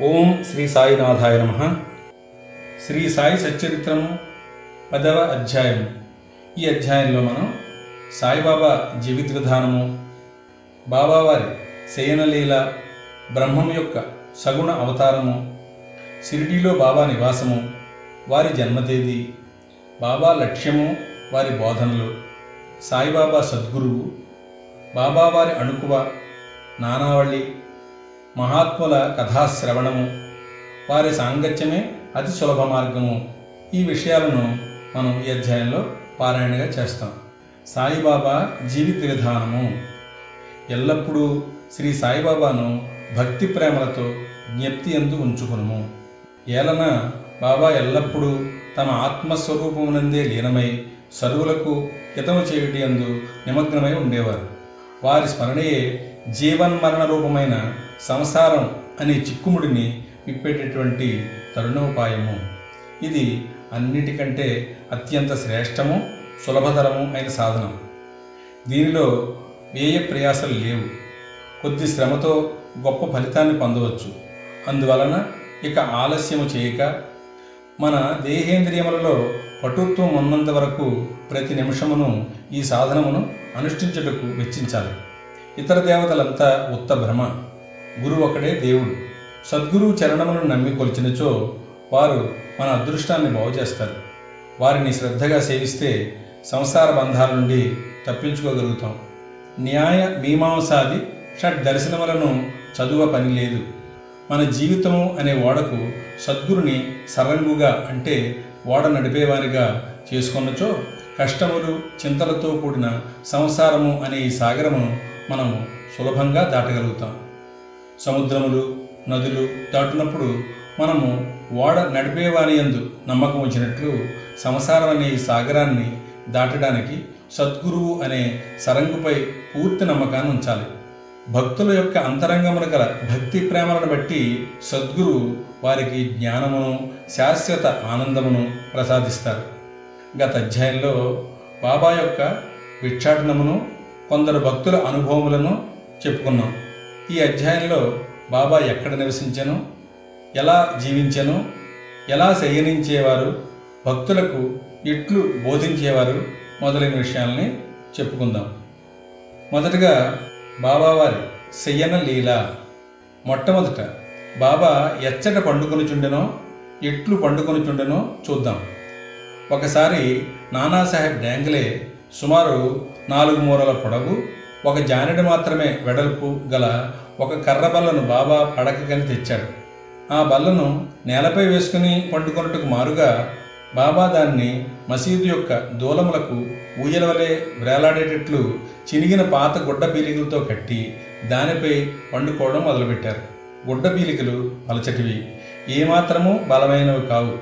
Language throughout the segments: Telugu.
ఓం శ్రీ సాయినాథాయ నమ. శ్రీ సాయి సచ్చరిత్రము పదవ అధ్యాయం. ఈ అధ్యాయంలో మనం సాయిబాబా జీవిత విధానము బాబావారి శయనలీల బ్రహ్మం యొక్క సగుణ అవతారము షిరిడీలో బాబా నివాసము వారి జన్మతేదీ బాబా లక్ష్యము వారి బోధనలు సాయిబాబా సద్గురువు బాబావారి అణుకువ నానావళి మహాత్ముల కథాశ్రవణము వారి సాంగత్యమే అతి సులభ మార్గము. ఈ విషయాలను మనం ఈ అధ్యాయంలో పారాయణగా చేస్తాం. సాయిబాబా జీవిత విధానము ఎల్లప్పుడూ శ్రీ సాయిబాబాను భక్తి ప్రేమలతో జ్ఞప్తి ఎందు ఉంచుకును ఏలన బాబా ఎల్లప్పుడూ తమ ఆత్మస్వరూపమునందే లీనమై సరువులకు హితము చేయుటి అందు నిమగ్నమై ఉండేవారు. వారి స్మరణయే జీవన్మరణ రూపమైన సంసారం అనే చిక్కుముడిని విప్పేటటువంటి తరుణోపాయము. ఇది అన్నిటికంటే అత్యంత శ్రేష్టము సులభతరము అయిన సాధనం. దీనిలో వ్యయ ప్రయాసలు లేవు. కొద్ది శ్రమతో గొప్ప ఫలితాన్ని పొందవచ్చు. అందువలన ఇక ఆలస్యము చేయక మన దేహేంద్రియములలో పటుత్వం ఉన్నంత వరకు ప్రతి నిమిషమును ఈ సాధనమును అనుష్ఠించుటకు వెచ్చించాలి. ఇతర దేవతలంతా ఉత్త భ్రమ. గురువు ఒకడే దేవుడు. సద్గురువు చరణములను నమ్మి కొలిచినచో వారు మన అదృష్టాన్ని బాగు చేస్తారు వారిని శ్రద్ధగా సేవిస్తే సంసార బంధాల నుండి తప్పించుకోగలుగుతాం. న్యాయ మీమాంసాది షట్ దర్శనములను చదువ పని లేదు. మన జీవితము అనే ఓడకు సద్గురుని సరంగుగా అంటే ఓడ నడిపేవారిగా చేసుకున్నచో కష్టములు చింతలతో కూడిన సంసారము అనే ఈ సాగరమును మనం సులభంగా దాటగలుగుతాం. సముద్రములు నదులు దాటునప్పుడు మనము ఓడ నడిపేవాని యందు నమ్మకం వచ్చినట్లు సంసారం అనే ఈ సాగరాన్ని దాటడానికి సద్గురువు అనే సరంగుపై పూర్తి నమ్మకాన్ని ఉంచాలి. భక్తుల యొక్క అంతరంగమున గల భక్తి ప్రేమలను బట్టి సద్గురు వారికి జ్ఞానమును శాశ్వత ఆనందమును ప్రసాదిస్తారు. గత అధ్యాయంలో బాబా యొక్క విక్షాటనమును కొందరు భక్తుల అనుభవములను చెప్పుకున్నాం. ఈ అధ్యాయంలో బాబా ఎక్కడ నివసించను? ఎలా జీవించను? ఎలా శయనించేవారు? భక్తులకు ఇట్లు బోధించేవారు? మొదలైన విషయాల్ని చెప్పుకుందాం. మొదటగా బాబావారి శయ్యన లీల. మొట్టమొదట బాబా ఎచ్చట పండుకొని చుండెనో ఎట్లు పండుకొని చుండెనో చూద్దాం. ఒకసారి నానాసాహెబ్ డ్యాంగ్లే సుమారు నాలుగు మూరల పొడవు ఒక జానెడు మాత్రమే వెడల్పు గల ఒక కర్ర బల్లను బాబా పడకకని తెచ్చాడు. ఆ బల్లను నేలపై వేసుకుని పండుకొనుటకు మారుగా బాబా దాన్ని మసీదు యొక్క దూలములకు ఊయల వలె వేలాడేటట్లు చినిగిన పాత గుడ్డ పీలికలతో కట్టి దానిపై పండుకోవడం మొదలుపెట్టారు. గుడ్డ పీలికలు పలచటివి ఏమాత్రము బలమైనవి కావు.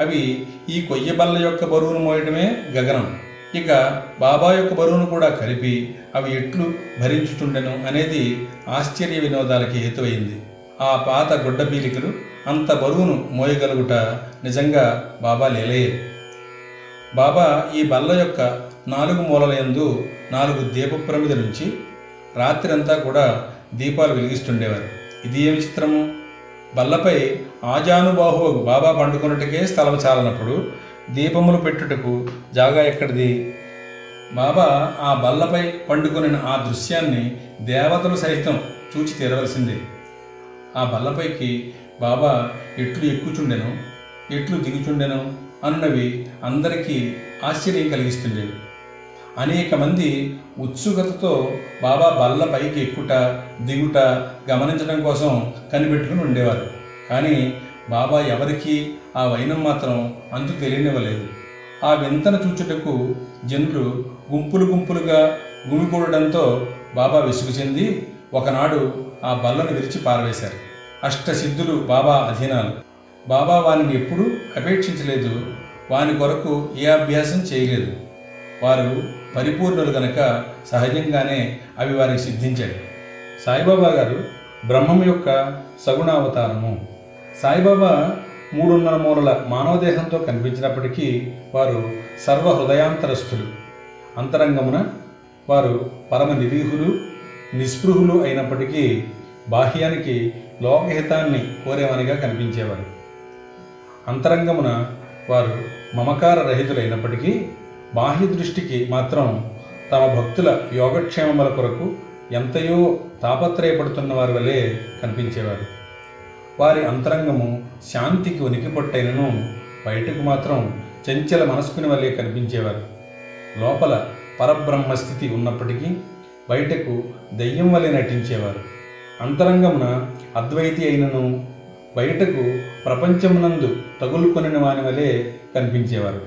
అవి ఈ కొయ్య బల్ల యొక్క బరువును మోయటమే గగనం. ఇక బాబా యొక్క బరువును కూడా కలిపి అవి ఎట్లు భరించుతుండెను అనేది ఆశ్చర్య వినోదాలకి హేతువైంది. ఆ పాత గుడ్డ పీలికలు అంత బరువును మోయగలుగుట నిజంగా బాబా లేలయే. బాబా ఈ బల్ల యొక్క నాలుగు మూలల యందు నాలుగు దీపప్రమిద నుంచి రాత్రంతా కూడా దీపాలు వెలిగిస్తుండేవారు. ఇది ఏమి చిత్రము? బల్లపై ఆజానుబాహు బాబా పండుకున్నట్టుకే స్థలం చాలనప్పుడు దీపములు పెట్టుటకు జాగా ఎక్కడిది? బాబా ఆ బల్లపై పండుకొని ఆ దృశ్యాన్ని దేవతలు సైతం చూచి తీరవలసిందే. ఆ బల్లపైకి బాబా ఎట్లు ఎక్కుచుండెను? ఎట్లు దిగుచుండెను? అన్నవి అందరికీ ఆశ్చర్యం కలిగిస్తుండేవి అనేక మంది ఉత్సుకతతో బాబా బల్ల పైకి ఎక్కుట దిగుట గమనించడం కోసం కనిపెట్టుకుని ఉండేవారు. కానీ బాబా ఎవరికీ ఆ వైనం మాత్రం అంతు తెలియనివ్వలేదు. ఆ వింతను చూచుటకు జనులు గుంపులు గుంపులుగా గుమికూడడంతో బాబా విసుగు చెంది ఒకనాడు ఆ బల్లను విరిచి పారవేశారు. అష్టసిద్ధులు బాబా అధీనాలు. బాబా వారిని ఎప్పుడూ అపేక్షించలేదు. వాని కొరకు ఏ అభ్యాసం చేయలేదు. వారు పరిపూర్ణులు గనక సహజంగానే అవి వారికి సిద్ధించాయి. సాయిబాబా గారు బ్రహ్మం యొక్క సగుణావతారము. సాయిబాబా మూడున్నర మూరల మానవదేహంతో కనిపించినప్పటికీ వారు సర్వ హృదయాంతరస్థులు అంతరంగమున వారు పరమ నిరీహులు నిస్పృహులు అయినప్పటికీ బాహ్యానికి లోకహితాన్ని కోరేవానిగా కనిపించేవారు. అంతరంగమున వారు మమకార రహితులైనప్పటికీ బాహ్య దృష్టికి మాత్రం తమ భక్తుల యోగక్షేమముల కొరకు ఎంతయో తాపత్రయపడుతున్న వారి వలె కనిపించేవారు. వారి అంతరంగము శాంతికి ఉనికిపొట్టైనను బయటకు మాత్రం చంచల మనస్కుని వలె కనిపించేవారు. లోపల పరబ్రహ్మ స్థితి ఉన్నప్పటికీ బయటకు దయ్యం వలె నటించేవారు. అంతరంగమున అద్వైతి అయినను బయటకు ప్రపంచమునందు తగులుకొనిన వాని వలె కనిపించేవారు.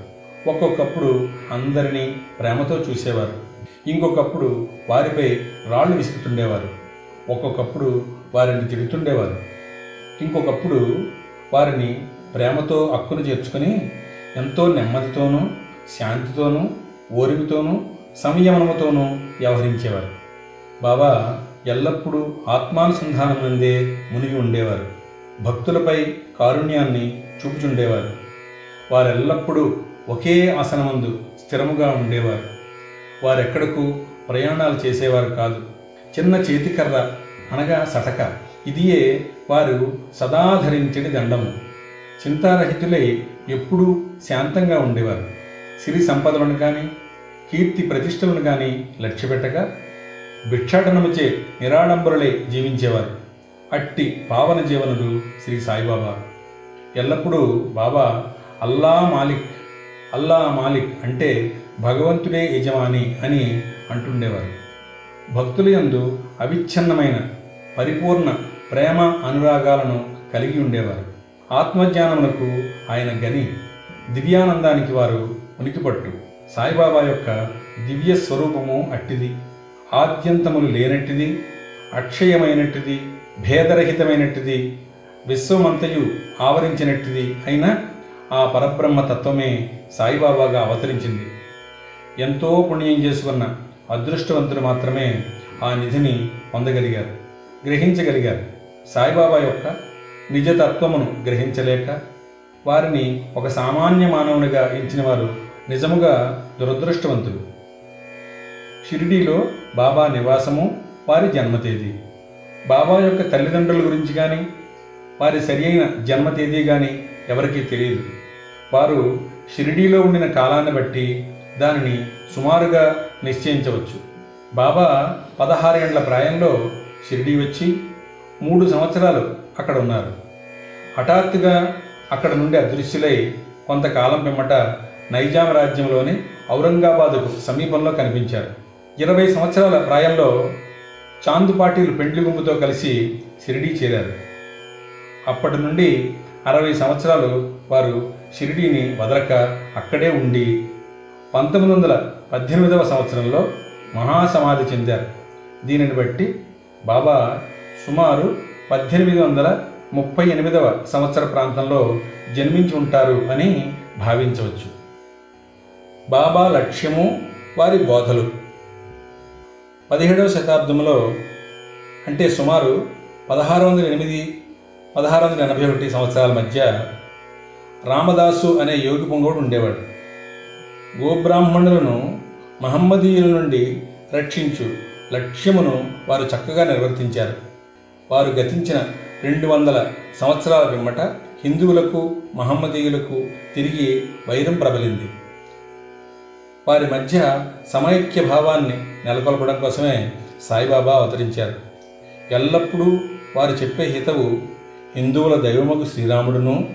ఒక్కొక్కప్పుడు అందరినీ ప్రేమతో చూసేవారు. ఇంకొకప్పుడు వారిపై రాళ్ళు విసుకుతుండేవారు. ఒక్కొక్కప్పుడు వారిని తిడుతుండేవారు. ఇంకొకప్పుడు వారిని ప్రేమతో అక్కును చేర్చుకుని ఎంతో నెమ్మదితోనూ శాంతితోనూ ఓరిమితోనూ సంయమనముతోనూ వ్యవహరించేవారు. బాబా ఎల్లప్పుడూ ఆత్మానుసంధానం నుండే మునిగి ఉండేవారు. భక్తులపై కారుణ్యాన్ని చూపుచుండేవారు. వారెల్లప్పుడూ ఒకే ఆసనమందు స్థిరముగా ఉండేవారు. వారెక్కడకు ప్రయాణాలు చేసేవారు కాదు. చిన్న చేతికర్ర అనగా సటక. ఇదియే వారు సదాధరించడి దండము. చింతారహితులై ఎప్పుడూ శాంతంగా ఉండేవారు. సిరి సంపదలను కానీ కీర్తి ప్రతిష్టలను కానీ లక్ష్యపెట్టగా భిక్షాటనముచే నిరాడంబరులై జీవించేవారు. అట్టి పావన జీవనుడు శ్రీ సాయిబాబా. ఎల్లప్పుడూ బాబా అల్లా మాలిక్ అల్లా మాలిక్ అంటే భగవంతుడే యజమాని అని అంటుండేవారు. భక్తుల యందు అవిచ్ఛిన్నమైన పరిపూర్ణ ప్రేమ అనురాగాలను కలిగి ఉండేవారు. ఆత్మజ్ఞానమునకు ఆయన గని దివ్యానందానికి వారు ఉనికిపట్టు. సాయిబాబా యొక్క దివ్య స్వరూపము అట్టిది. ఆద్యంతములు లేనట్టిది. అక్షయమైనట్టిది. భేదరహితమైనట్టిది. విశ్వమంతయు ఆవరించినట్టిది అయిన ఆ పరబ్రహ్మ తత్వమే సాయిబాబాగా అవతరించింది. ఎంతో పుణ్యం చేసుకున్న అదృష్టవంతులు మాత్రమే ఆ నిధిని పొందగలిగారు. గ్రహించగలిగారు. సాయిబాబా యొక్క నిజతత్వమును గ్రహించలేక వారిని ఒక సామాన్య మానవునిగా ఎంచిన వారు నిజముగా దురదృష్టవంతులు. షిరిడీలో బాబా నివాసము వారి జన్మ తేదీ బాబా యొక్క తల్లిదండ్రుల గురించి కానీ వారి సరియైన జన్మ తేదీ కానీ ఎవరికీ తెలియదు. వారు షిరిడీలో ఉండిన కాలాన్ని బట్టి దానిని సుమారుగా నిశ్చయించవచ్చు. బాబా పదహారు ఏండ్ల ప్రాయంలో షిరిడీ వచ్చి మూడు సంవత్సరాలు అక్కడ ఉన్నారు. హఠాత్తుగా అక్కడ నుండి అదృశ్యులై కొంతకాలం పిమ్మట నైజాం రాజ్యంలోని ఔరంగాబాదుకు సమీపంలో కనిపించారు. ఇరవై సంవత్సరాల ప్రాయంలో చాందు పాటిల్ పెండ్లి గుంపుతో కలిసి షిరిడీ చేరారు. అప్పటి నుండి అరవై సంవత్సరాలు వారు షిరిడీని వదలక అక్కడే ఉండి పంతొమ్మిది వందల పద్దెనిమిదవ సంవత్సరంలో మహాసమాధి చెందారు. దీనిని బట్టి బాబా సుమారు పద్దెనిమిది వందల ముప్పై ఎనిమిదవ సంవత్సర ప్రాంతంలో జన్మించి ఉంటారు అని భావించవచ్చు. బాబా లక్ష్యము వారి బోధలు. పదిహేడవ శతాబ్దంలో అంటే సుమారు పదహారు వందల ఎనిమిది పదహారు వందల ఎనభై ఒకటి సంవత్సరాల మధ్య రామదాసు అనే యోగి పొంగోడు ఉండేవాడు. గోబ్రాహ్మణులను మహమ్మదీయుల నుండి రక్షించు లక్ష్యమును వారు చక్కగా నిర్వర్తించారు. వారు గతించిన రెండు వందల సంవత్సరాల పిమ్మట హిందువులకు మహమ్మదీయులకు తిరిగి వైరం ప్రబలింది. వారి మధ్య సమైక్య భావాన్ని నెలకొల్పడం కోసమే సాయిబాబా అవతరించారు. ఎల్లప్పుడూ వారు చెప్పే హితవు హిందువుల దైవమగు శ్రీరాముడును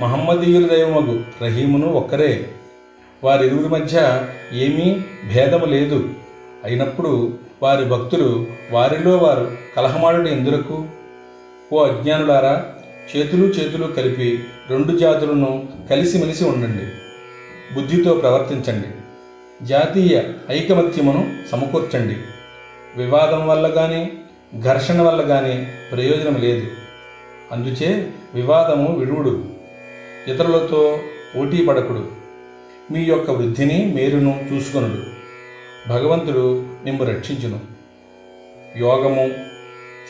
మహమ్మదీయుల దైవమగు రహీమును ఒక్కరే. వారిరువురి మధ్య ఏమీ భేదము లేదు. అయినప్పుడు వారి భక్తులు వారిలో వారు కలహమాడుడు ఎందులకు? ఓ అజ్ఞానులారా చేతులు చేతులు కలిపి రెండు జాతులను కలిసిమెలిసి ఉండండి. బుద్ధితో ప్రవర్తించండి. జాతీయ ఐకమత్యమును సమకూర్చండి. వివాదం వల్ల కానీ ఘర్షణ వల్ల కానీ ప్రయోజనం లేదు. అందుచే వివాదము విడువుడు ఇతరులతో పోటీ పడకుడు మీ యొక్క వృద్ధిని మేరును చూసుకొనుడు. భగవంతుడు నిమ్ము రక్షించును. యోగము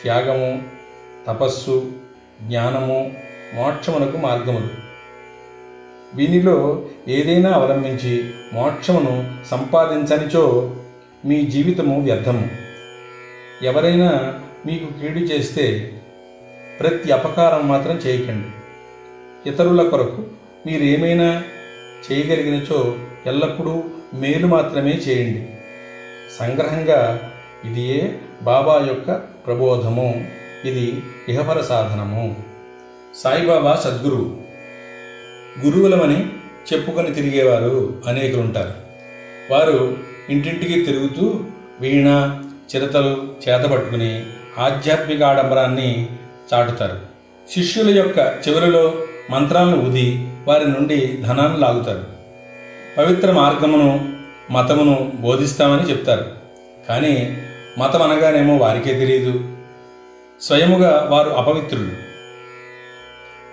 త్యాగము తపస్సు జ్ఞానము మోక్షమునకు మార్గములు. వీనిలో ఏదైనా అవలంబించి మోక్షమును సంపాదించనిచో మీ జీవితము వ్యర్థము. ఎవరైనా మీకు కీడు చేస్తే ప్రతి అపకారం మాత్రం చేయకండి. ఇతరుల కొరకు మీరేమైనా చేయగలిగినచో ఎల్లప్పుడూ మేలు మాత్రమే చేయండి. సంగ్రహంగా ఇదియే బాబా యొక్క ప్రబోధము? ఇది ఇహపర సాధనము. సాయిబాబా సద్గురు గురువులమని చెప్పుకొని తిరిగేవారు అనేకులు ఉంటారు వారు ఇంటింటికి తిరుగుతూ వీణ చిరతలు చేతపట్టుకుని ఆధ్యాత్మిక ఆడంబరాన్ని చాటుతారు. శిష్యుల యొక్క చివరిలో మంత్రాలను ఊది వారి నుండి ధనాన్ని లాగుతారు. పవిత్ర మార్గమును మతమును బోధిస్తామని చెప్తారు. కానీ మతం అనగానేమో వారికే తెలియదు స్వయముగా వారు అపవిత్రులు.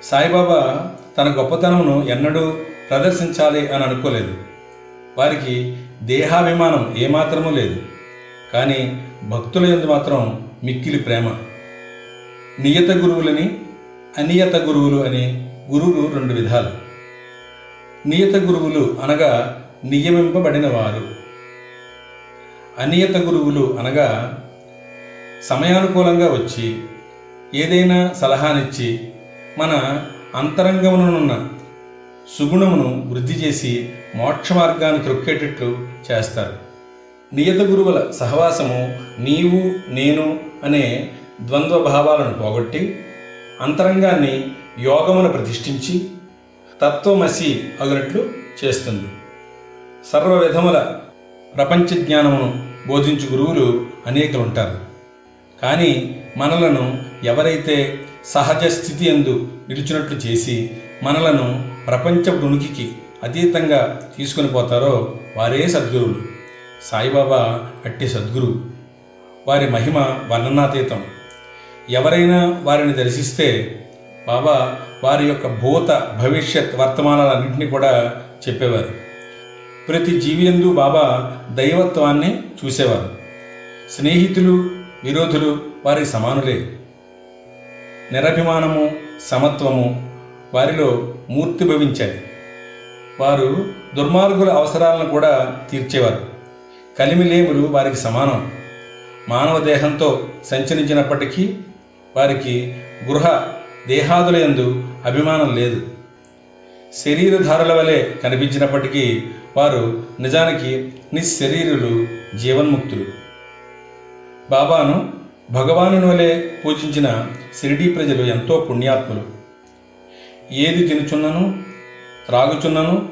సాయిబాబా తన గొప్పతనమును ఎన్నడూ ప్రదర్శించాలి అని అనుకోలేదు. వారికి దేహాభిమానం ఏమాత్రమూ లేదు. కానీ భక్తుల యందు మాత్రం మిక్కిలి ప్రేమ. నియత గురువులని అనియత గురువులు అని గురువులు రెండు విధాలు. నియత గురువులు అనగా నియమింపబడిన వారు అనియత గురువులు అనగా సమయానుకూలంగా వచ్చి ఏదైనా సలహానిచ్చి మన అంతరంగముననున్న సుగుణమును వృద్ధి చేసి మోక్ష మార్గాన్ని త్రొక్కేటట్లు చేస్తారు. నియత గురువుల సహవాసము నీవు నేను అనే ద్వంద్వ భావాలను పోగొట్టి అంతరంగాన్ని యోగమును ప్రతిష్ఠించి తత్వమసి అగినట్లు చేస్తుంది. సర్వ విధముల ప్రపంచ జ్ఞానమును బోధించు గురువులు అనేకలు ఉంటారు. కానీ మనలను ఎవరైతే సహజ స్థితి ఎందు నిలిచినట్లు చేసి మనలను ప్రపంచ ఉనికికి అతీతంగా తీసుకొని పోతారో వారే సద్గురువులు. సాయిబాబా అట్టి సద్గురు వారి మహిమ వర్ణనాతీతం. ఎవరైనా వారిని దర్శిస్తే బాబా వారి యొక్క భూత భవిష్యత్ వర్తమానాలన్నింటినీ కూడా చెప్పేవారు. ప్రతి జీవియందు బాబా దైవత్వాన్ని చూసేవారు. స్నేహితులు విరోధులు వారి సమానులే. నిరభిమానము సమత్వము వారిలో మూర్తి భవించాయి. వారు దుర్మార్గుల అవసరాలను కూడా తీర్చేవారు. కలిమిలేములు వారికి సమానం. మానవ దేహంతో సంచరించినప్పటికీ వారికి గృహ దేహాదులయందు అభిమానం లేదు. శరీరధారుల వలె కనిపించినప్పటికీ వారు నిజానికి నిశ్శరీరులు జీవన్ముక్తులు. బాబాను భగవాను వలె పూజించిన షిరిడీ ప్రజలు ఎంతో పుణ్యాత్ములు. ఏది తినుచున్నను త్రాగుచున్నను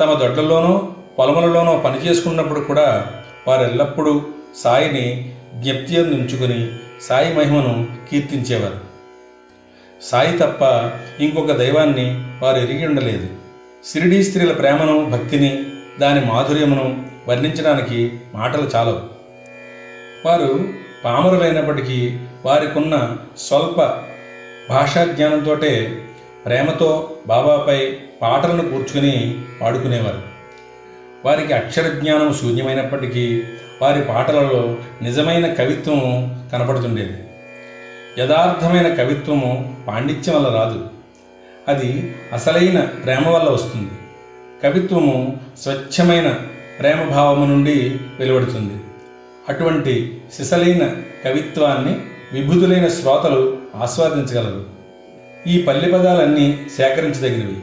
తమ దొడ్లలోనో పొలములలోనో పనిచేసుకున్నప్పుడు కూడా వారెల్లప్పుడూ సాయిని జ్ఞప్తి ఉంచుకుని సాయి మహిమను కీర్తించేవారు. సాయి తప్ప ఇంకొక దైవాన్ని వారు ఎరిగి ఉండలేదు. షిరిడీ స్త్రీల ప్రేమను భక్తిని దాని మాధుర్యమును వర్ణించడానికి మాటలు చాలవు. వారు పామరులైనప్పటికీ వారికున్న స్వల్ప భాషా జ్ఞానంతోటే ప్రేమతో బాబాపై పాటలను కూర్చుని పాడుకునేవారు. వారికి అక్షర జ్ఞానం శూన్యమైనప్పటికీ వారి పాటలలో నిజమైన కవిత్వం కనపడుతుండేది. యథార్థమైన కవిత్వము పాండిత్యం వల్ల రాదు. అది అసలైన ప్రేమ వల్ల వస్తుంది. కవిత్వము స్వచ్ఛమైన ప్రేమభావము నుండి వెలువడుతుంది. అటువంటి సిసలైన కవిత్వాన్ని విభుతులైన శ్రోతలు ఆస్వాదించగలరు. ఈ పల్లె పదాలన్నీ సేకరించదగినవి.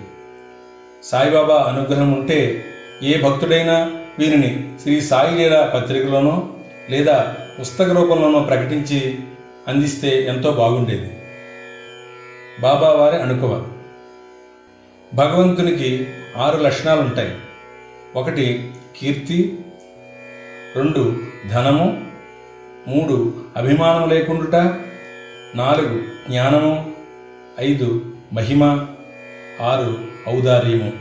సాయిబాబా అనుగ్రహం ఉంటే ఏ భక్తుడైనా వీరిని శ్రీ సాయి లీలా పత్రికలోనో లేదా పుస్తక రూపంలోనో ప్రకటించి అందిస్తే ఎంతో బాగుండేది. బాబా వారి అనుకువ భగవంతునికి ఆరు లక్షణాలు ఉంటాయి ఒకటి కీర్తి. రెండు ధనము. మూడు అభిమానం లేకుండుట. నాలుగు జ్ఞానము. ఐదు మహిమ. ఆరు ఔదార్యము.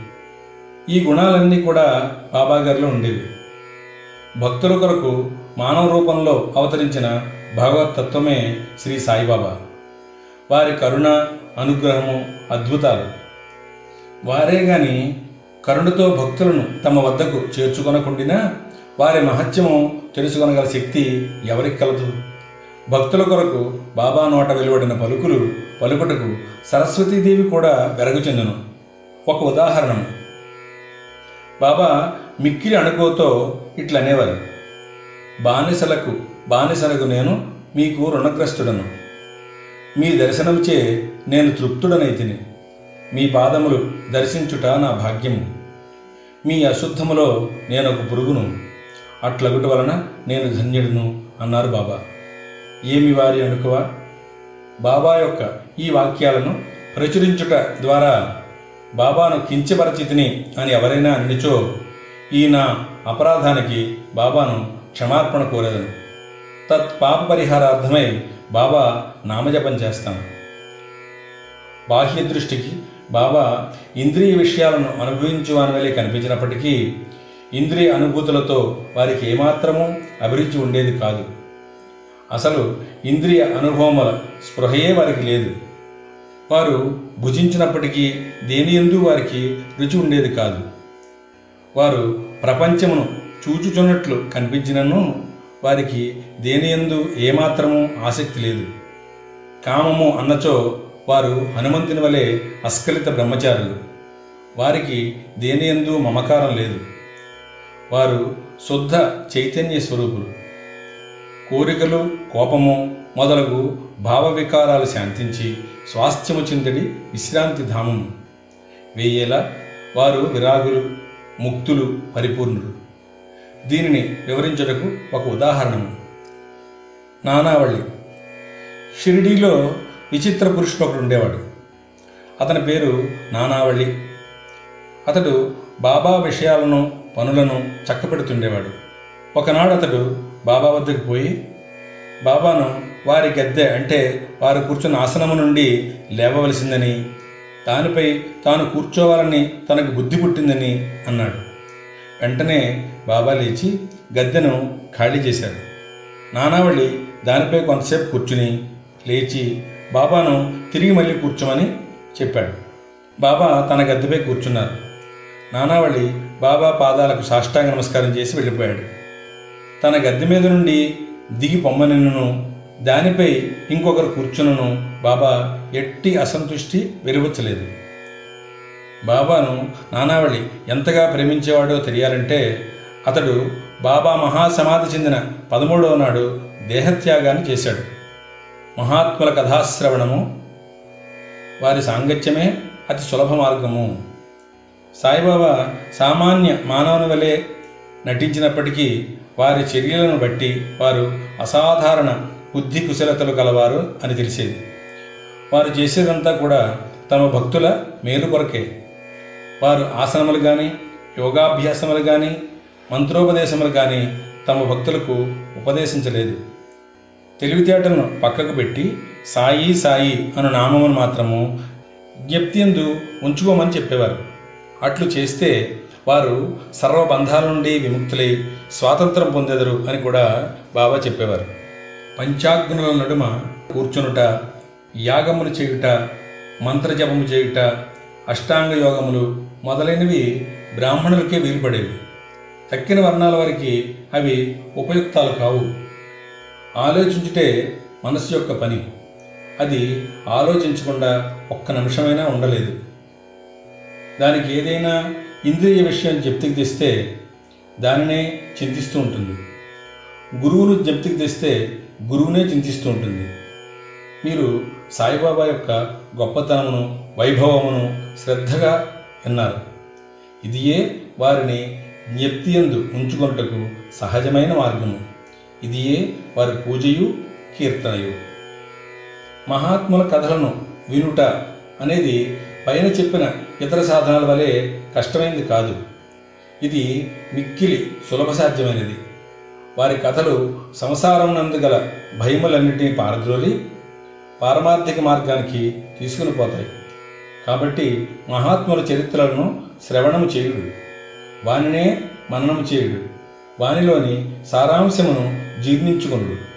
ఈ గుణాలన్నీ కూడా బాబాగారిలో ఉండేవి. భక్తుల కొరకు మానవ రూపంలో అవతరించిన భగవత్ తత్వమే శ్రీ సాయిబాబా. వారి కరుణ అనుగ్రహము అద్భుతాలు. వారే గాని కరుణతో భక్తులను తమ వద్దకు చేర్చుకొనకుండినా వారి మహత్యము తెలుసుకొనగల శక్తి ఎవరికి కలదు? భక్తుల కొరకు బాబా నోట వెలువడిన పలుకులు పలుకుటకు సరస్వతీదేవి కూడా వెరగు చెందును. ఒక ఉదాహరణ. బాబా మిక్కిలి అణుకోతో ఇట్లనేవారు బానిసలకు బానిసలకు నేను మీకు రుణగ్రస్తుడను. మీ దర్శనంచే నేను తృప్తుడనైతిని. మీ పాదములు దర్శించుట నా భాగ్యము. మీ అశుద్ధములో నేను ఒక పురుగును. అట్లగుట వలన నేను ధన్యుడును అన్నారు బాబా. ఏమి వారి అనుకువ? బాబా యొక్క ఈ వాక్యాలను ప్రచురించుట ద్వారా బాబాను కించపరచితిని అని ఎవరైనా అనిచో ఈ నా అపరాధానికి బాబాను క్షమార్పణ కోరేదను. తత్ పాప పరిహారార్థమై బాబా నామజపం చేస్తాను. బాహ్య దృష్టికి బాబా ఇంద్రియ విషయాలను అనుభవించువాని వలె కనిపించినప్పటికీ ఇంద్రియ అనుభూతులతో వారికి ఏమాత్రము అభిరుచి ఉండేది కాదు. అసలు ఇంద్రియ అనుభవముల స్పృహయే వారికి లేదు. వారు భుజించినప్పటికీ దేని ఎందు వారికి రుచి ఉండేది కాదు. వారు ప్రపంచమును చూచుచున్నట్లు కనిపించినను వారికి దేని ఎందు ఏమాత్రము ఆసక్తి లేదు. కామము అన్నచో వారు హనుమంతుని వలె అస్ఖలిత బ్రహ్మచారులు. వారికి దేనియందు మమకారం లేదు. వారు శుద్ధ చైతన్య స్వరూపులు. కోరికలు కోపము మొదలగు భావ వికారాలు శాంతించి స్వాస్థ్యము చింతడి విశ్రాంతి ధామము. వేయేలా వారు విరాగులు ముక్తులు పరిపూర్ణులు. దీనిని వివరించుటకు ఒక ఉదాహరణము. నానావళి. షిరిడీలో విచిత్ర పురుషుడు ఒకడు ఉండేవాడు. అతని పేరు నానావళి. అతడు బాబా విషయాలను పనులను చక్కపెడుతుండేవాడు ఒకనాడు అతడు బాబా వద్దకు పోయి బాబాను వారి గద్దె అంటే వారు కూర్చున్న ఆసనము నుండి లేవవలసిందని దానిపై తాను కూర్చోవాలని తనకు బుద్ధి పుట్టిందని అన్నాడు. వెంటనే బాబా లేచి గద్దెను ఖాళీ చేశాడు. నానావళి దానిపై కొంతసేపు కూర్చుని లేచి బాబాను తిరిగి మళ్ళీ కూర్చోమని చెప్పాడు. బాబా తన గద్దెపై కూర్చున్నారు. నానావళి బాబా పాదాలకు సాష్టాంగ నమస్కారం చేసి వెళ్ళిపోయాడు. తన గద్దె మీద నుండి దిగి పొమ్మనిను దానిపై ఇంకొకరు కూర్చునను బాబా ఎట్టి అసంతుష్టి వెలువచ్చలేదు బాబాను నానావళి ఎంతగా ప్రేమించేవాడో తెలియాలంటే అతడు బాబా మహాసమాధి చెందిన పదమూడవ నాడు దేహత్యాగాన్ని చేశాడు. మహాత్ముల కథాశ్రవణము వారి సాంగత్యమే అతి సులభ మార్గము. సాయిబాబా సామాన్య మానవుని వలె నటించినప్పటికీ వారి చర్యలను బట్టి వారు అసాధారణ బుద్ధి కుశలతలు కలవారు అని తెలిసేది. వారు చేసేదంతా కూడా తమ భక్తుల మేలు కొరకే. వారు ఆసనములు కానీ యోగాభ్యాసములు కానీ మంత్రోపదేశములు కానీ తమ భక్తులకు ఉపదేశించలేదు. తెలివితేటలను పక్కకు పెట్టి సాయి సాయి అను నామమును మాత్రము జ్ఞప్తియందు ఉంచుకోమని చెప్పేవారు. అట్లు చేస్తే వారు సర్వబంధాల నుండి విముక్తులై స్వాతంత్రం పొందెదరు అని కూడా బాబా చెప్పేవారు. పంచాగ్నుల నడుమ కూర్చునుట యాగములు చేయుట మంత్రజపము చేయుట అష్టాంగ యోగములు మొదలైనవి బ్రాహ్మణులకే వీలుపడేవి. తక్కిన వర్ణాల వారికి అవి ఉపయుక్తాలు కావు. ఆలోచించుటే మనసు యొక్క పని. అది ఆలోచించకుండా ఒక్క నిమిషమైనా ఉండలేదు. దానికి ఏదైనా ఇంద్రియ విషయం జప్తికి తెస్తే దానినే చింతిస్తూ ఉంటుంది. గురువును జప్తికి తెస్తే గురువునే చింతిస్తూ ఉంటుంది. మీరు సాయిబాబా యొక్క గొప్పతనమును వైభవమును శ్రద్ధగా విన్నారు. ఇదియే వారిని జ్ఞప్తియందు ఉంచుకొనుటకు సహజమైన మార్గము. ఇదియే వారి పూజయు కీర్తనయు. మహాత్ముల కథలను వినుట అనేది పైన చెప్పిన ఇతర సాధనాల వలె కష్టమైనది కాదు. ఇది మిక్కిలి సులభ సాధ్యమైనది. వారి కథలు సంసారం నందు గల భయములన్నిటినీ పారద్రోలి పారమార్థిక మార్గానికి తీసుకుని పోతాయి. కాబట్టి మహాత్ముల చరిత్రలను శ్రవణము చేయుడు. వానినే మననం చేయుడు. వానిలోని సారాంశమును జీర్ణించుకొనుడు.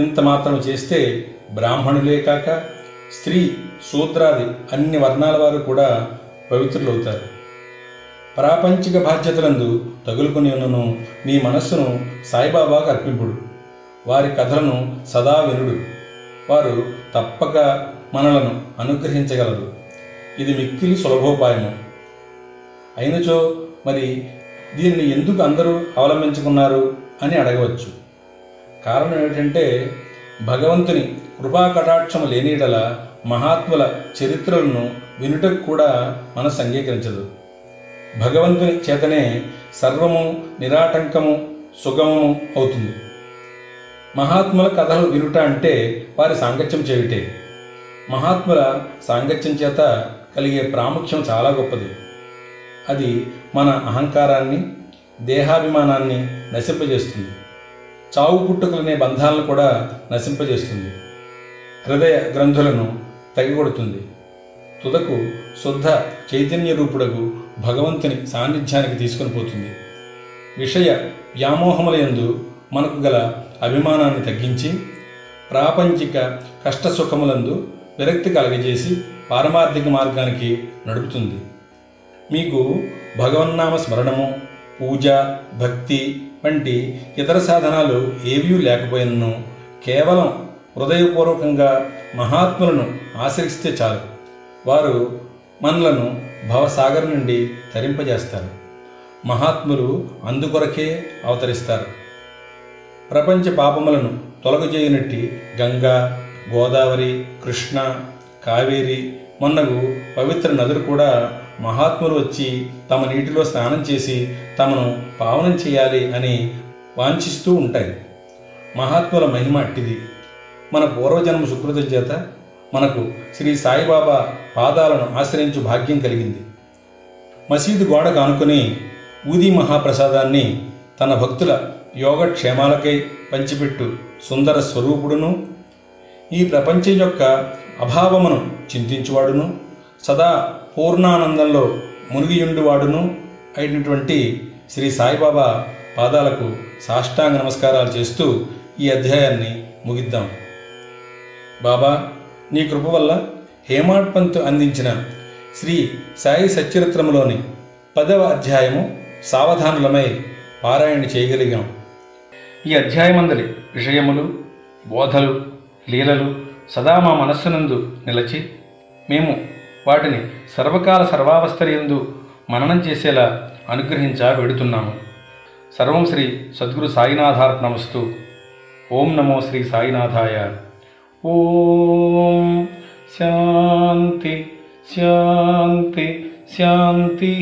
ఇంత మాత్రం చేస్తే బ్రాహ్మణులే కాక స్త్రీ శూద్రాది అన్ని వర్ణాల వారు కూడా పవిత్రులవుతారు. ప్రాపంచిక బాధ్యతలందు తగులుకుని ఉన్నను మీ మనస్సును సాయిబాబాకు అర్పింపుడు. వారి కథలను సదా వినుడు. వారు తప్పక మనలను అనుగ్రహించగలరు. ఇది మిక్కిలి సులభోపాయము. అయినచో మరి దీనిని ఎందుకు అందరూ అవలంబించుకున్నారు? అని అడగవచ్చు. కారణం ఏమిటంటే భగవంతుని కృపా కటాక్షము లేనిడల మహాత్ముల చరిత్రలను వినుటకు కూడా మనసు అంగీకరించదు. భగవంతుని చేతనే సర్వము నిరాటంకము సుగమము అవుతుంది. మహాత్ముల కథలు వినుట అంటే వారి సాంగత్యం చేయుటే. మహాత్ముల సాంగత్యం చేత కలిగే ప్రాముఖ్యం చాలా గొప్పది. అది మన అహంకారాన్ని దేహాభిమానాన్ని నశింపజేస్తుంది. చావు పుట్టుకలనే బంధాలను కూడా నశింపజేస్తుంది. హృదయ గ్రంథులను తగిగొడుతుంది. తుదకు శుద్ధ చైతన్య రూపుడకు భగవంతుని సాన్నిధ్యానికి తీసుకుని పోతుంది. విషయ వ్యామోహముల యందు మనకు గల అభిమానాన్ని తగ్గించి ప్రాపంచిక కష్టసుఖములందు విరక్తి కలగజేసి పారమార్థిక మార్గానికి నడుపుతుంది. మీకు భగవన్నామ స్మరణము పూజ భక్తి వంటి ఇతర సాధనాలు ఏవీ లేకపోయినను కేవలం హృదయపూర్వకంగా మహాత్ములను ఆశ్రయిస్తే చాలు. వారు మనలను భవసాగర్ నుండి తరింపజేస్తారు. మహాత్ములు అందుకొరకే అవతరిస్తారు. ప్రపంచ పాపములను తొలగజేయనట్టి గంగా గోదావరి కృష్ణ కావేరి మొన్నగు పవిత్ర నదులు కూడా మహాత్ములు వచ్చి తమ నీటిలో స్నానం చేసి తమను పావనం చేయాలి అని వాంఛిస్తూ ఉంటాయి. మహాత్ముల మహిమ అట్టిది. మన పూర్వజన్మ సుకృతం చేత మనకు శ్రీ సాయిబాబా పాదాలను ఆశ్రయించు భాగ్యం కలిగింది. మసీదు గోడకు ఆనుకుని ఊది మహాప్రసాదాన్ని తన భక్తుల యోగక్షేమాలకై పంచిపెట్టు సుందర స్వరూపుడును ఈ ప్రపంచం యొక్క అభావమును చింతించువాడును. సదా పూర్ణానందంలో మునిగియుండువాడును అయినటువంటి శ్రీ సాయిబాబా పాదాలకు సాష్టాంగ నమస్కారాలు చేస్తూ ఈ అధ్యాయాన్ని ముగిద్దాం. బాబా నీ కృప వల్ల హేమాడ్ పంత్ అందించిన శ్రీ సాయి సచ్చరిత్రములోని పదవ అధ్యాయము సావధానులమై పారాయణ చేయగలిగాం. ఈ అధ్యాయమందలి విషయములు బోధలు లీలలు సదా మా మనస్సునందు నిలచి మేము వాటిని సర్వకాల సర్వావస్థలందు మననం చేసేలా అనుగ్రహించా వెడుతున్నాము. సర్వం శ్రీ సద్గురు సాయినాథార్పణమస్తు. ఓం నమో శ్రీ సాయినాథాయ. ఓం శాంతి శాంతి శాంతి.